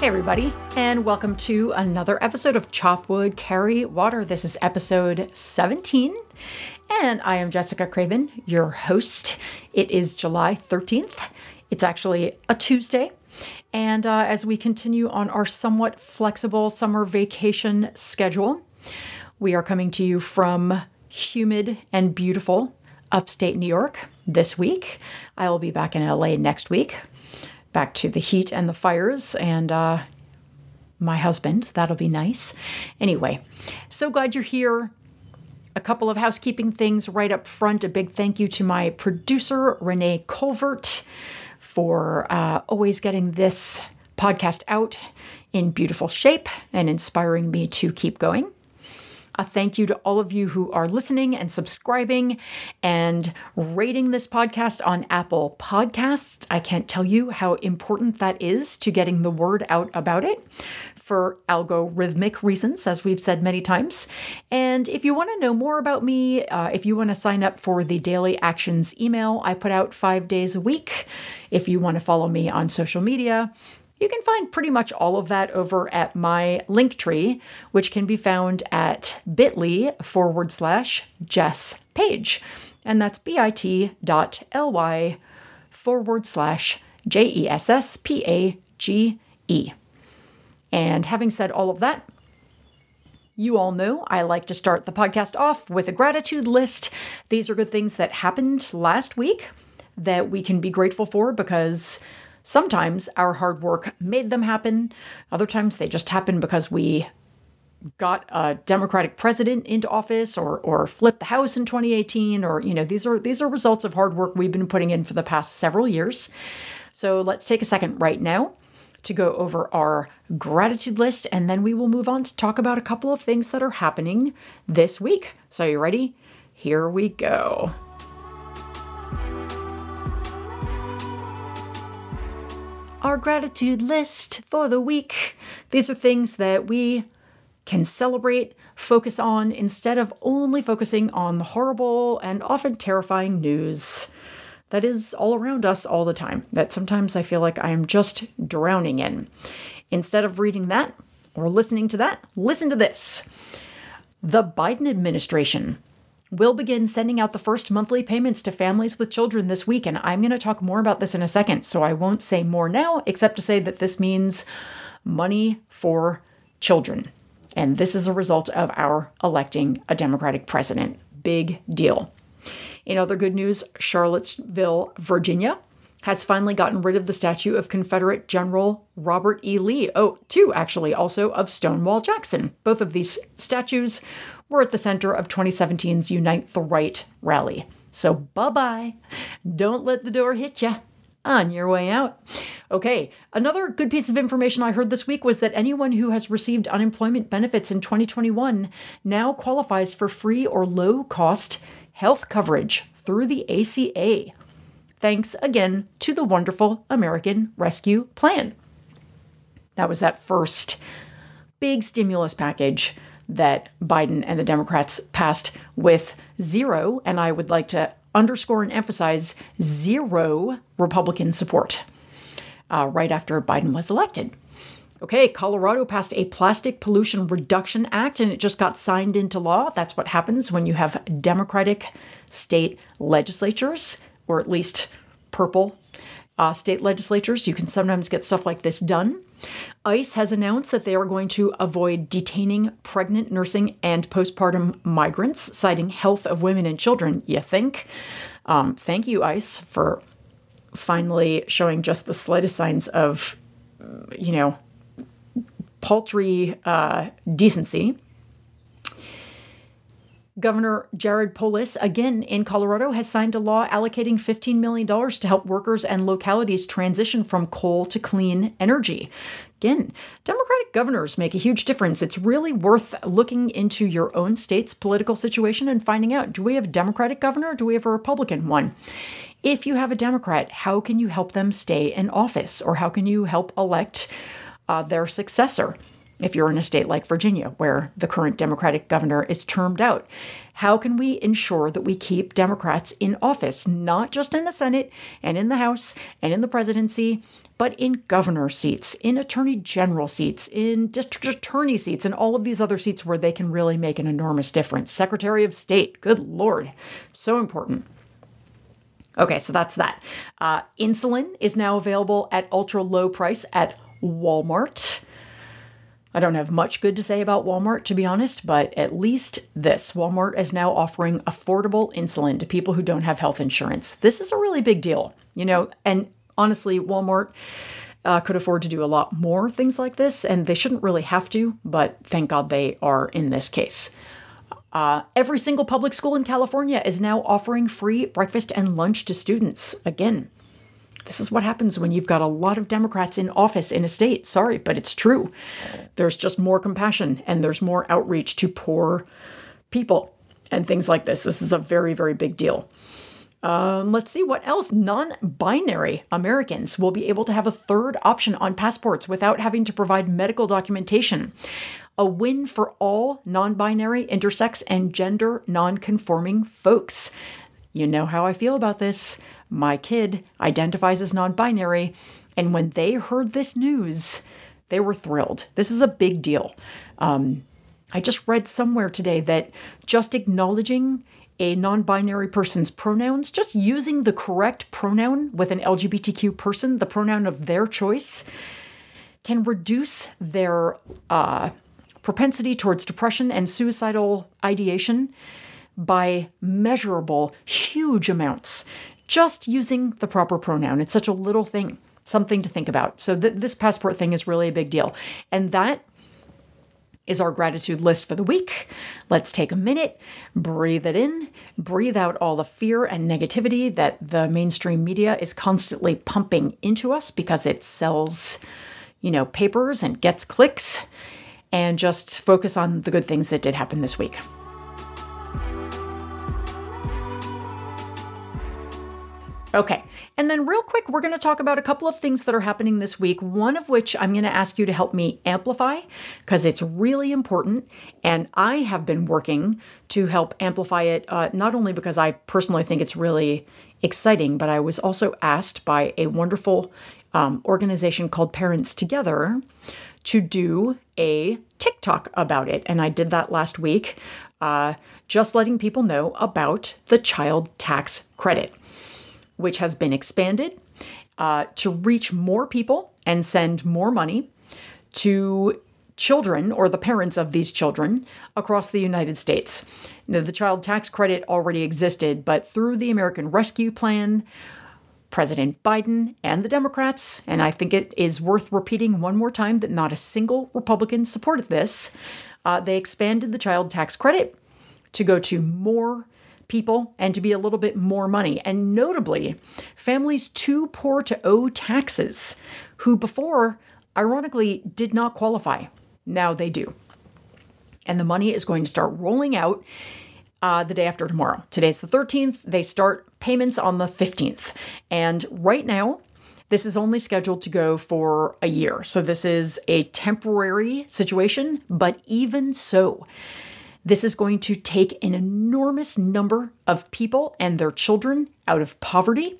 Hey, everybody, and welcome to another episode of Chop Wood Carry Water. This is episode 17, and I am Jessica Craven, your host. It is July 13th. It's actually a Tuesday. And uh, as we continue on our somewhat flexible summer vacation schedule, we are coming to you from humid and beautiful upstate New York this week. I will be back in LA next week back to the heat and the fires and uh, my husband. That'll be nice. Anyway, so glad you're here. A couple of housekeeping things right up front. A big thank you to my producer, Renee Colvert, for uh, always getting this podcast out in beautiful shape and inspiring me to keep going. A thank you to all of you who are listening and subscribing and rating this podcast on Apple Podcasts. I can't tell you how important that is to getting the word out about it for algorithmic reasons, as we've said many times. And if you want to know more about me, uh, if you want to sign up for the Daily Actions email I put out five days a week, if you want to follow me on social media, you can find pretty much all of that over at my link tree, which can be found at bit.ly forward slash Jess Page. And that's bit.ly forward slash J E S S P A G E. And having said all of that, you all know I like to start the podcast off with a gratitude list. These are good things that happened last week that we can be grateful for because Sometimes our hard work made them happen, other times they just happen because we got a democratic president into office or or flipped the house in 2018 or you know these are these are results of hard work we've been putting in for the past several years. So let's take a second right now to go over our gratitude list and then we will move on to talk about a couple of things that are happening this week. So you ready? Here we go. Our gratitude list for the week. These are things that we can celebrate, focus on, instead of only focusing on the horrible and often terrifying news that is all around us all the time, that sometimes I feel like I am just drowning in. Instead of reading that or listening to that, listen to this. The Biden administration We'll begin sending out the first monthly payments to families with children this week, and I'm going to talk more about this in a second, so I won't say more now, except to say that this means money for children. And this is a result of our electing a Democratic president. Big deal. In other good news, Charlottesville, Virginia has finally gotten rid of the statue of Confederate General Robert E. Lee. Oh, two actually, also of Stonewall Jackson. Both of these statues were at the center of 2017's Unite the Right rally. So bye bye. Don't let the door hit you on your way out. Okay, another good piece of information I heard this week was that anyone who has received unemployment benefits in 2021 now qualifies for free or low cost health coverage through the ACA. Thanks again to the wonderful American Rescue Plan. That was that first big stimulus package that Biden and the Democrats passed with zero, and I would like to underscore and emphasize zero Republican support uh, right after Biden was elected. Okay, Colorado passed a Plastic Pollution Reduction Act and it just got signed into law. That's what happens when you have Democratic state legislatures, or at least purple uh, state legislatures. You can sometimes get stuff like this done. ICE has announced that they are going to avoid detaining pregnant, nursing, and postpartum migrants, citing health of women and children, you think. Um, thank you, ICE, for finally showing just the slightest signs of, you know, paltry uh, decency. Governor Jared Polis, again in Colorado, has signed a law allocating $15 million to help workers and localities transition from coal to clean energy. Again, Democratic governors make a huge difference. It's really worth looking into your own state's political situation and finding out do we have a Democratic governor or do we have a Republican one? If you have a Democrat, how can you help them stay in office or how can you help elect uh, their successor? If you're in a state like Virginia, where the current Democratic governor is termed out? How can we ensure that we keep Democrats in office, not just in the Senate and in the House and in the presidency, but in governor seats, in attorney general seats, in district attorney seats, and all of these other seats where they can really make an enormous difference? Secretary of State, good Lord, so important. Okay, so that's that. Uh, insulin is now available at ultra low price at Walmart. I don't have much good to say about Walmart, to be honest, but at least this Walmart is now offering affordable insulin to people who don't have health insurance. This is a really big deal, you know, and honestly, Walmart uh, could afford to do a lot more things like this, and they shouldn't really have to, but thank God they are in this case. Uh, every single public school in California is now offering free breakfast and lunch to students. Again, this is what happens when you've got a lot of Democrats in office in a state. Sorry, but it's true. There's just more compassion and there's more outreach to poor people and things like this. This is a very, very big deal. Um, let's see what else. Non binary Americans will be able to have a third option on passports without having to provide medical documentation. A win for all non binary, intersex, and gender non conforming folks. You know how I feel about this. My kid identifies as non binary, and when they heard this news, they were thrilled. This is a big deal. Um, I just read somewhere today that just acknowledging a non binary person's pronouns, just using the correct pronoun with an LGBTQ person, the pronoun of their choice, can reduce their uh, propensity towards depression and suicidal ideation by measurable, huge amounts just using the proper pronoun. It's such a little thing, something to think about. So, th- this passport thing is really a big deal. And that is our gratitude list for the week. Let's take a minute, breathe it in, breathe out all the fear and negativity that the mainstream media is constantly pumping into us because it sells, you know, papers and gets clicks, and just focus on the good things that did happen this week. Okay, and then real quick, we're going to talk about a couple of things that are happening this week, one of which I'm going to ask you to help me amplify because it's really important. And I have been working to help amplify it, uh, not only because I personally think it's really exciting, but I was also asked by a wonderful um, organization called ParentsTogether to do a TikTok about it. And I did that last week, uh, just letting people know about the child tax credit which has been expanded uh, to reach more people and send more money to children or the parents of these children across the United States. Now, the child tax credit already existed, but through the American Rescue Plan, President Biden and the Democrats, and I think it is worth repeating one more time that not a single Republican supported this, uh, they expanded the child tax credit to go to more people and to be a little bit more money. And notably, families too poor to owe taxes, who before, ironically, did not qualify. Now they do. And the money is going to start rolling out uh, the day after tomorrow. Today's the 13th. They start payments on the 15th. And right now, this is only scheduled to go for a year. So this is a temporary situation, but even so, this is going to take an enormous number of people and their children out of poverty.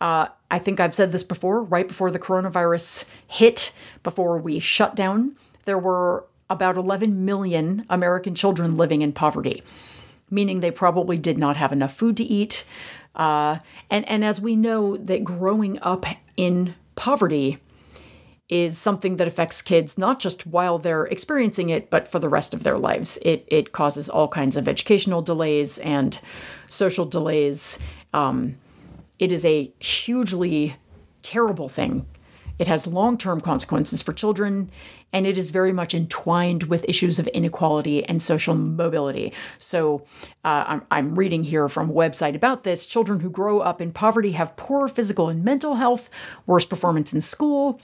Uh, I think I've said this before, right before the coronavirus hit, before we shut down, there were about 11 million American children living in poverty, meaning they probably did not have enough food to eat. Uh, and, and as we know, that growing up in poverty is something that affects kids not just while they're experiencing it, but for the rest of their lives. It, it causes all kinds of educational delays and social delays. Um, it is a hugely terrible thing. It has long term consequences for children, and it is very much entwined with issues of inequality and social mobility. So, uh, I'm, I'm reading here from a website about this. Children who grow up in poverty have poor physical and mental health, worse performance in school,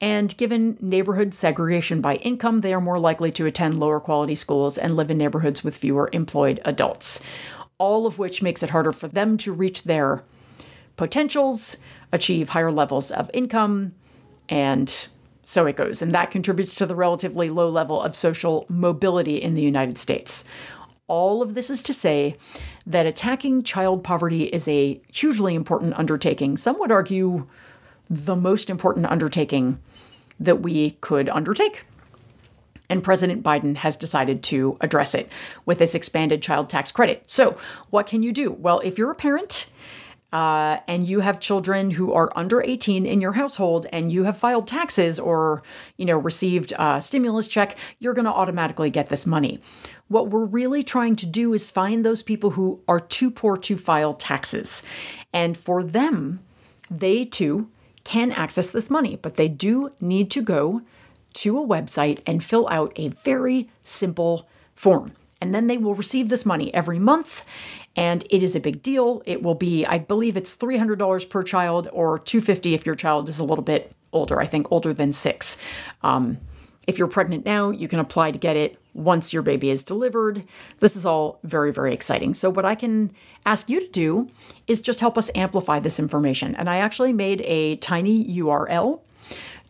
and given neighborhood segregation by income, they are more likely to attend lower quality schools and live in neighborhoods with fewer employed adults. All of which makes it harder for them to reach their potentials, achieve higher levels of income, and so it goes, and that contributes to the relatively low level of social mobility in the United States. All of this is to say that attacking child poverty is a hugely important undertaking. Some would argue the most important undertaking that we could undertake. And President Biden has decided to address it with this expanded child tax credit. So, what can you do? Well, if you're a parent uh, and you have children who are under 18 in your household and you have filed taxes or you know received a stimulus check you're going to automatically get this money what we're really trying to do is find those people who are too poor to file taxes and for them they too can access this money but they do need to go to a website and fill out a very simple form and then they will receive this money every month and it is a big deal. It will be, I believe it's $300 per child or $250 if your child is a little bit older, I think older than six. Um, if you're pregnant now, you can apply to get it once your baby is delivered. This is all very, very exciting. So, what I can ask you to do is just help us amplify this information. And I actually made a tiny URL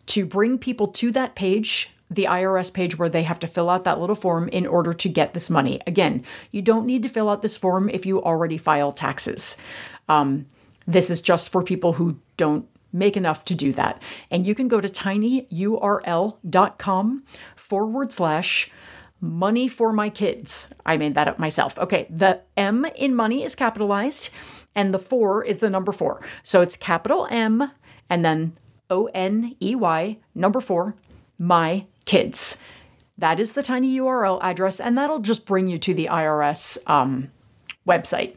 to bring people to that page the IRS page where they have to fill out that little form in order to get this money. Again, you don't need to fill out this form if you already file taxes. Um, this is just for people who don't make enough to do that. And you can go to tinyurl.com forward slash money for my kids. I made that up myself. Okay, the M in money is capitalized and the four is the number four. So it's capital M and then O N E Y, number four, my kids. That is the tiny URL address, and that'll just bring you to the IRS um, website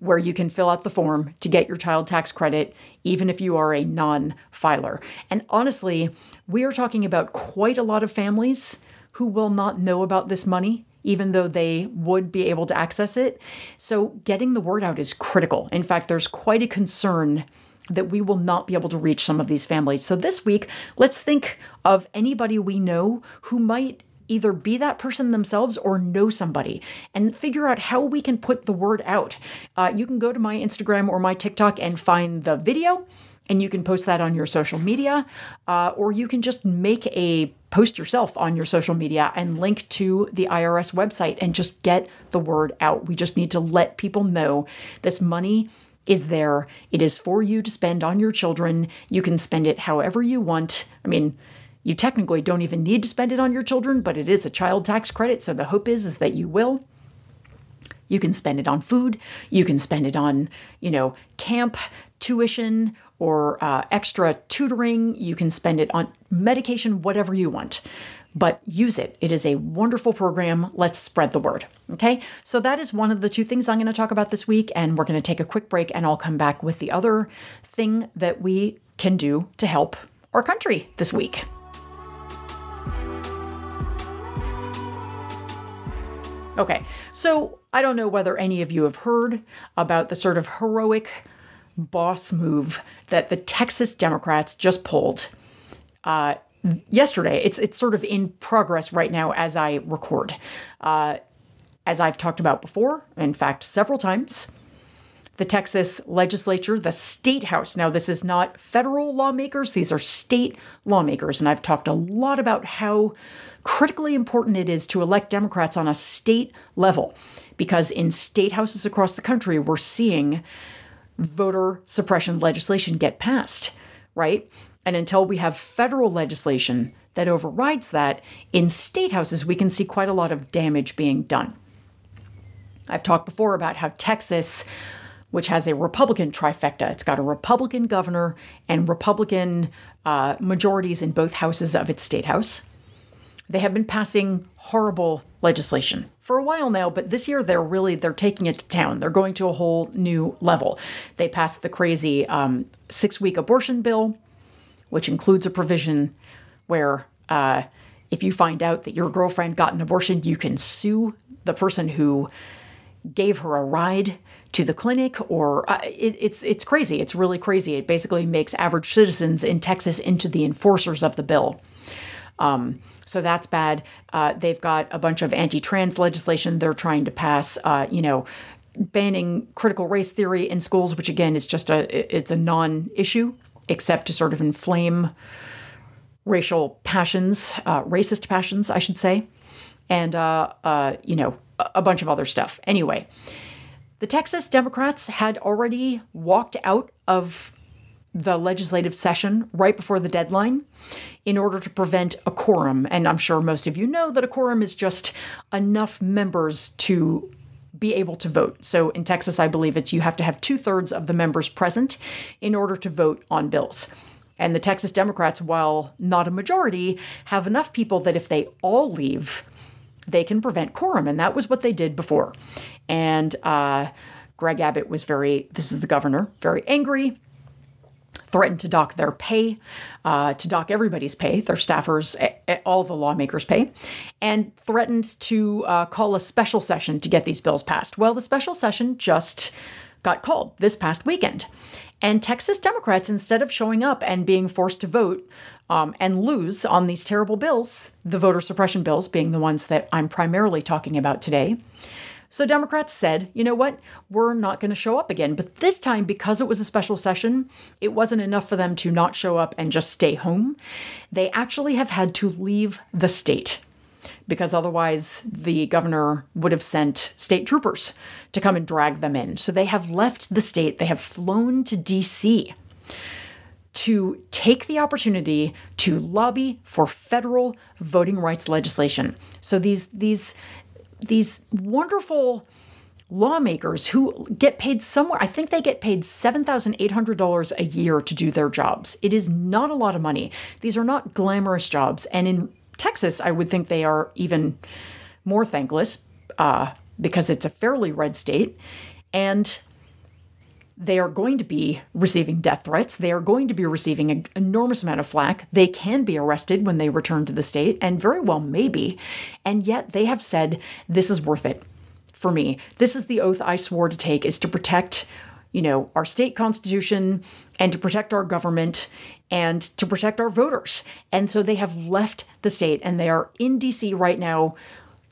where you can fill out the form to get your child tax credit, even if you are a non filer. And honestly, we are talking about quite a lot of families who will not know about this money. Even though they would be able to access it. So, getting the word out is critical. In fact, there's quite a concern that we will not be able to reach some of these families. So this week, let's think of anybody we know who might either be that person themselves or know somebody and figure out how we can put the word out. Uh, you can go to my Instagram or my TikTok and find the video. And you can post that on your social media, uh, or you can just make a post yourself on your social media and link to the IRS website and just get the word out. We just need to let people know this money is there. It is for you to spend on your children. You can spend it however you want. I mean, you technically don't even need to spend it on your children, but it is a child tax credit, so the hope is is that you will. You can spend it on food. You can spend it on, you know, camp tuition or uh, extra tutoring. You can spend it on medication, whatever you want but use it. It is a wonderful program. Let's spread the word. Okay, so that is one of the two things I'm going to talk about this week, and we're going to take a quick break and I'll come back with the other thing that we can do to help our country this week. Okay, so I don't know whether any of you have heard about the sort of heroic boss move that the Texas Democrats just pulled. Uh, yesterday. It's it's sort of in progress right now as I record. Uh, as I've talked about before, in fact, several times, the Texas legislature, the state house. Now, this is not federal lawmakers; these are state lawmakers, and I've talked a lot about how critically important it is to elect Democrats on a state level, because in state houses across the country, we're seeing voter suppression legislation get passed. Right? And until we have federal legislation that overrides that, in state houses, we can see quite a lot of damage being done. I've talked before about how Texas, which has a Republican trifecta, it's got a Republican governor and Republican uh, majorities in both houses of its state house. They have been passing horrible legislation for a while now, but this year they're really they're taking it to town. They're going to a whole new level. They passed the crazy um, six-week abortion bill which includes a provision where uh, if you find out that your girlfriend got an abortion, you can sue the person who gave her a ride to the clinic or uh, it, it's it's crazy it's really crazy it basically makes average citizens in texas into the enforcers of the bill um, so that's bad uh, they've got a bunch of anti-trans legislation they're trying to pass uh, you know banning critical race theory in schools which again is just a it's a non-issue except to sort of inflame racial passions, uh, racist passions, I should say, and, uh, uh, you know, a, a bunch of other stuff. Anyway, the Texas Democrats had already walked out of the legislative session right before the deadline in order to prevent a quorum. And I'm sure most of you know that a quorum is just enough members to be able to vote. So in Texas, I believe it's you have to have two thirds of the members present in order to vote on bills. And the Texas Democrats, while not a majority, have enough people that if they all leave, they can prevent quorum. And that was what they did before. And uh, Greg Abbott was very, this is the governor, very angry threatened to dock their pay, uh, to dock everybody's pay, their staffers, all the lawmakers' pay, and threatened to uh, call a special session to get these bills passed. Well, the special session just got called this past weekend. And Texas Democrats, instead of showing up and being forced to vote um, and lose on these terrible bills, the voter suppression bills being the ones that I'm primarily talking about today, so Democrats said, you know what, we're not going to show up again. But this time, because it was a special session, it wasn't enough for them to not show up and just stay home. They actually have had to leave the state because otherwise the governor would have sent state troopers to come and drag them in. So they have left the state, they have flown to DC to take the opportunity to lobby for federal voting rights legislation. So these these these wonderful lawmakers who get paid somewhere, I think they get paid $7,800 a year to do their jobs. It is not a lot of money. These are not glamorous jobs. And in Texas, I would think they are even more thankless uh, because it's a fairly red state. And they are going to be receiving death threats. They are going to be receiving an enormous amount of flack. They can be arrested when they return to the state, and very well maybe. And yet they have said, this is worth it for me. This is the oath I swore to take is to protect, you know, our state constitution and to protect our government and to protect our voters. And so they have left the state and they are in DC right now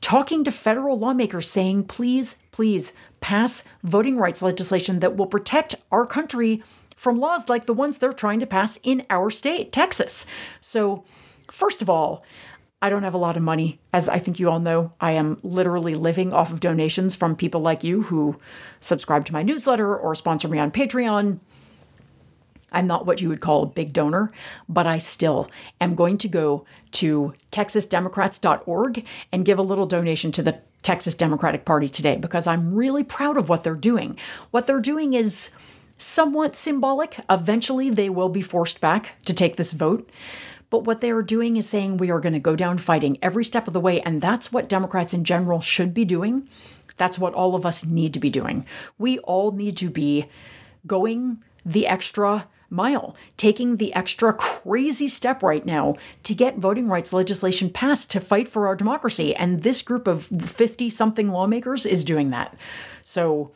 talking to federal lawmakers saying, please, please pass voting rights legislation that will protect our country from laws like the ones they're trying to pass in our state, Texas. So, first of all, I don't have a lot of money. As I think you all know, I am literally living off of donations from people like you who subscribe to my newsletter or sponsor me on Patreon. I'm not what you would call a big donor, but I still am going to go to texasdemocrats.org and give a little donation to the Texas Democratic Party today because I'm really proud of what they're doing. What they're doing is somewhat symbolic. Eventually, they will be forced back to take this vote. But what they are doing is saying we are going to go down fighting every step of the way. And that's what Democrats in general should be doing. That's what all of us need to be doing. We all need to be going the extra mile, taking the extra crazy step right now to get voting rights legislation passed to fight for our democracy. And this group of 50 something lawmakers is doing that. So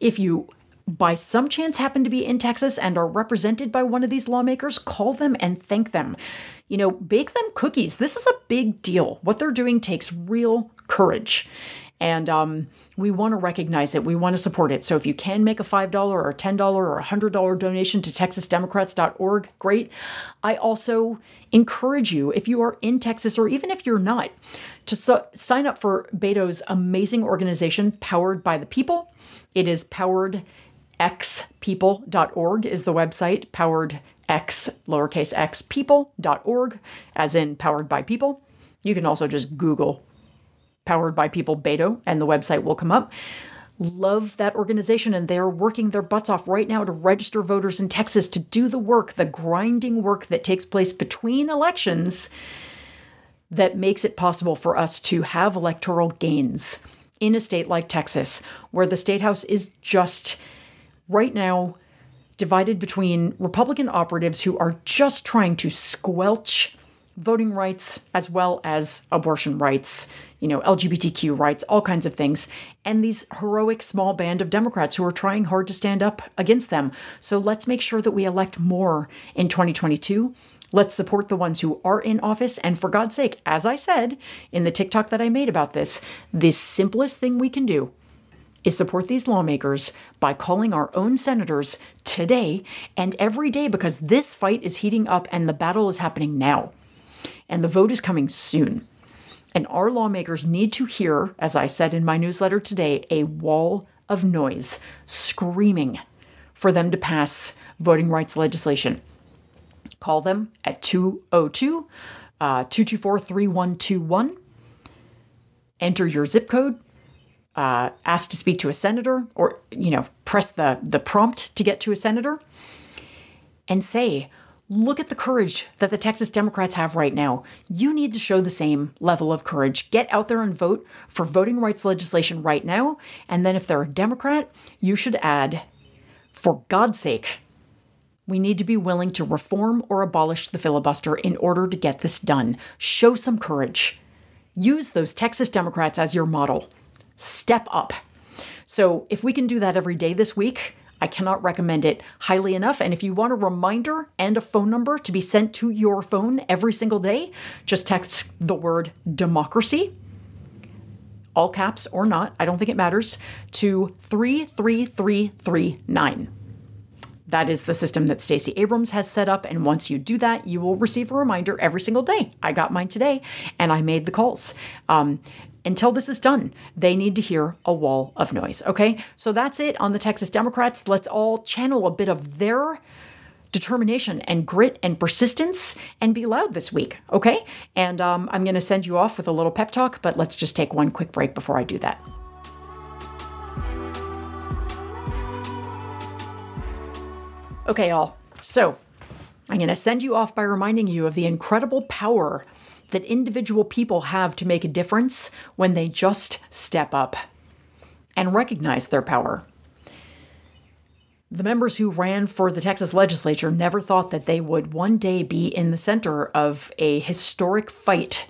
if you by some chance happen to be in Texas and are represented by one of these lawmakers, call them and thank them. You know, bake them cookies. This is a big deal. What they're doing takes real courage. And um, we want to recognize it. We want to support it. So if you can make a $5 or a $10 or a $100 donation to texasdemocrats.org, great. I also encourage you, if you are in Texas or even if you're not, to so- sign up for Beto's amazing organization, Powered by the People. It is powered xpeople.org is the website, powered x lowercase x people.org, as in powered by people. You can also just Google powered by people Beto, and the website will come up. Love that organization, and they're working their butts off right now to register voters in Texas to do the work, the grinding work that takes place between elections that makes it possible for us to have electoral gains in a state like Texas, where the state house is just right now divided between Republican operatives who are just trying to squelch voting rights as well as abortion rights, you know, LGBTQ rights, all kinds of things, and these heroic small band of Democrats who are trying hard to stand up against them. So let's make sure that we elect more in 2022. Let's support the ones who are in office. And for God's sake, as I said in the TikTok that I made about this, the simplest thing we can do is support these lawmakers by calling our own senators today and every day because this fight is heating up and the battle is happening now. and the vote is coming soon. And our lawmakers need to hear, as I said in my newsletter today, a wall of noise screaming for them to pass voting rights legislation. Call them at 202 uh, 224 3121. Enter your zip code. Uh, ask to speak to a senator, or you know, press the the prompt to get to a senator, and say, Look at the courage that the Texas Democrats have right now. You need to show the same level of courage. Get out there and vote for voting rights legislation right now. And then, if they're a Democrat, you should add, for God's sake, we need to be willing to reform or abolish the filibuster in order to get this done. Show some courage. Use those Texas Democrats as your model. Step up. So, if we can do that every day this week, I cannot recommend it highly enough. And if you want a reminder and a phone number to be sent to your phone every single day, just text the word democracy, all caps or not, I don't think it matters, to 33339. That is the system that Stacey Abrams has set up. And once you do that, you will receive a reminder every single day. I got mine today and I made the calls. Um, until this is done, they need to hear a wall of noise. Okay, so that's it on the Texas Democrats. Let's all channel a bit of their determination and grit and persistence and be loud this week. Okay, and um, I'm going to send you off with a little pep talk, but let's just take one quick break before I do that. Okay, all. So I'm going to send you off by reminding you of the incredible power that individual people have to make a difference when they just step up and recognize their power. The members who ran for the Texas legislature never thought that they would one day be in the center of a historic fight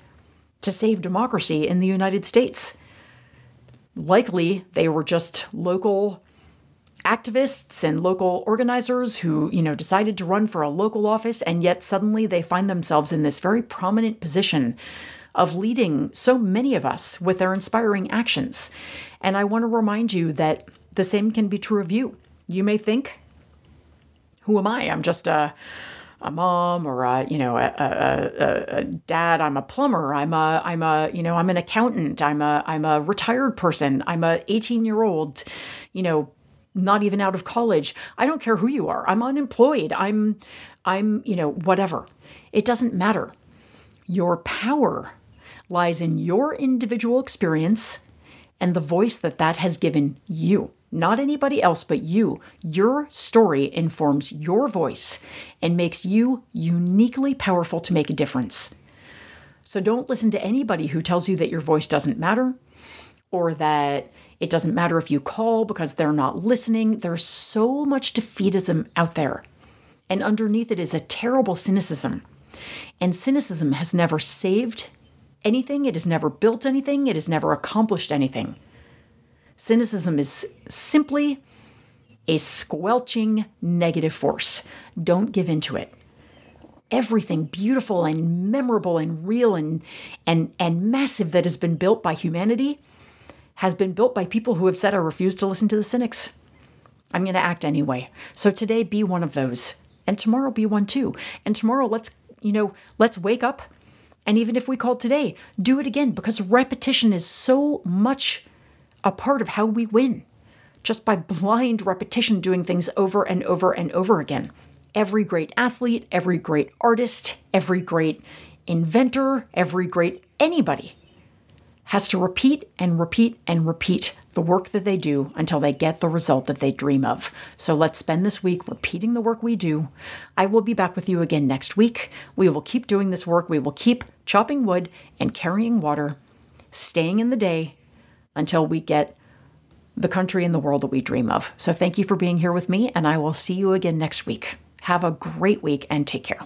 to save democracy in the United States. Likely, they were just local activists and local organizers who, you know, decided to run for a local office and yet suddenly they find themselves in this very prominent position of leading so many of us with their inspiring actions. And I want to remind you that the same can be true of you. You may think, who am I? I'm just a a mom or a you know a, a, a, dad i'm a plumber i'm a i'm a you know i'm an accountant i'm a i'm a retired person i'm a 18 year old you know not even out of college. I don't care who you are. I'm unemployed. I'm I'm, you know, whatever. It doesn't matter. Your power lies in your individual experience and the voice that that has given you. Not anybody else but you. Your story informs your voice and makes you uniquely powerful to make a difference. So don't listen to anybody who tells you that your voice doesn't matter or that it doesn't matter if you call because they're not listening. There's so much defeatism out there. And underneath it is a terrible cynicism. And cynicism has never saved anything, it has never built anything, it has never accomplished anything. Cynicism is simply a squelching negative force. Don't give in to it. Everything beautiful and memorable and real and, and, and massive that has been built by humanity has been built by people who have said, I refuse to listen to the cynics. I'm going to act anyway. So today, be one of those. And tomorrow, be one too. And tomorrow, let's, you know, let's wake up. And even if we call today, do it again because repetition is so much a part of how we win. Just by blind repetition, doing things over and over and over again. Every great athlete, every great artist, every great inventor, every great anybody has to repeat and repeat and repeat the work that they do until they get the result that they dream of. So let's spend this week repeating the work we do. I will be back with you again next week. We will keep doing this work. We will keep chopping wood and carrying water, staying in the day until we get the country and the world that we dream of. So thank you for being here with me, and I will see you again next week. Have a great week and take care.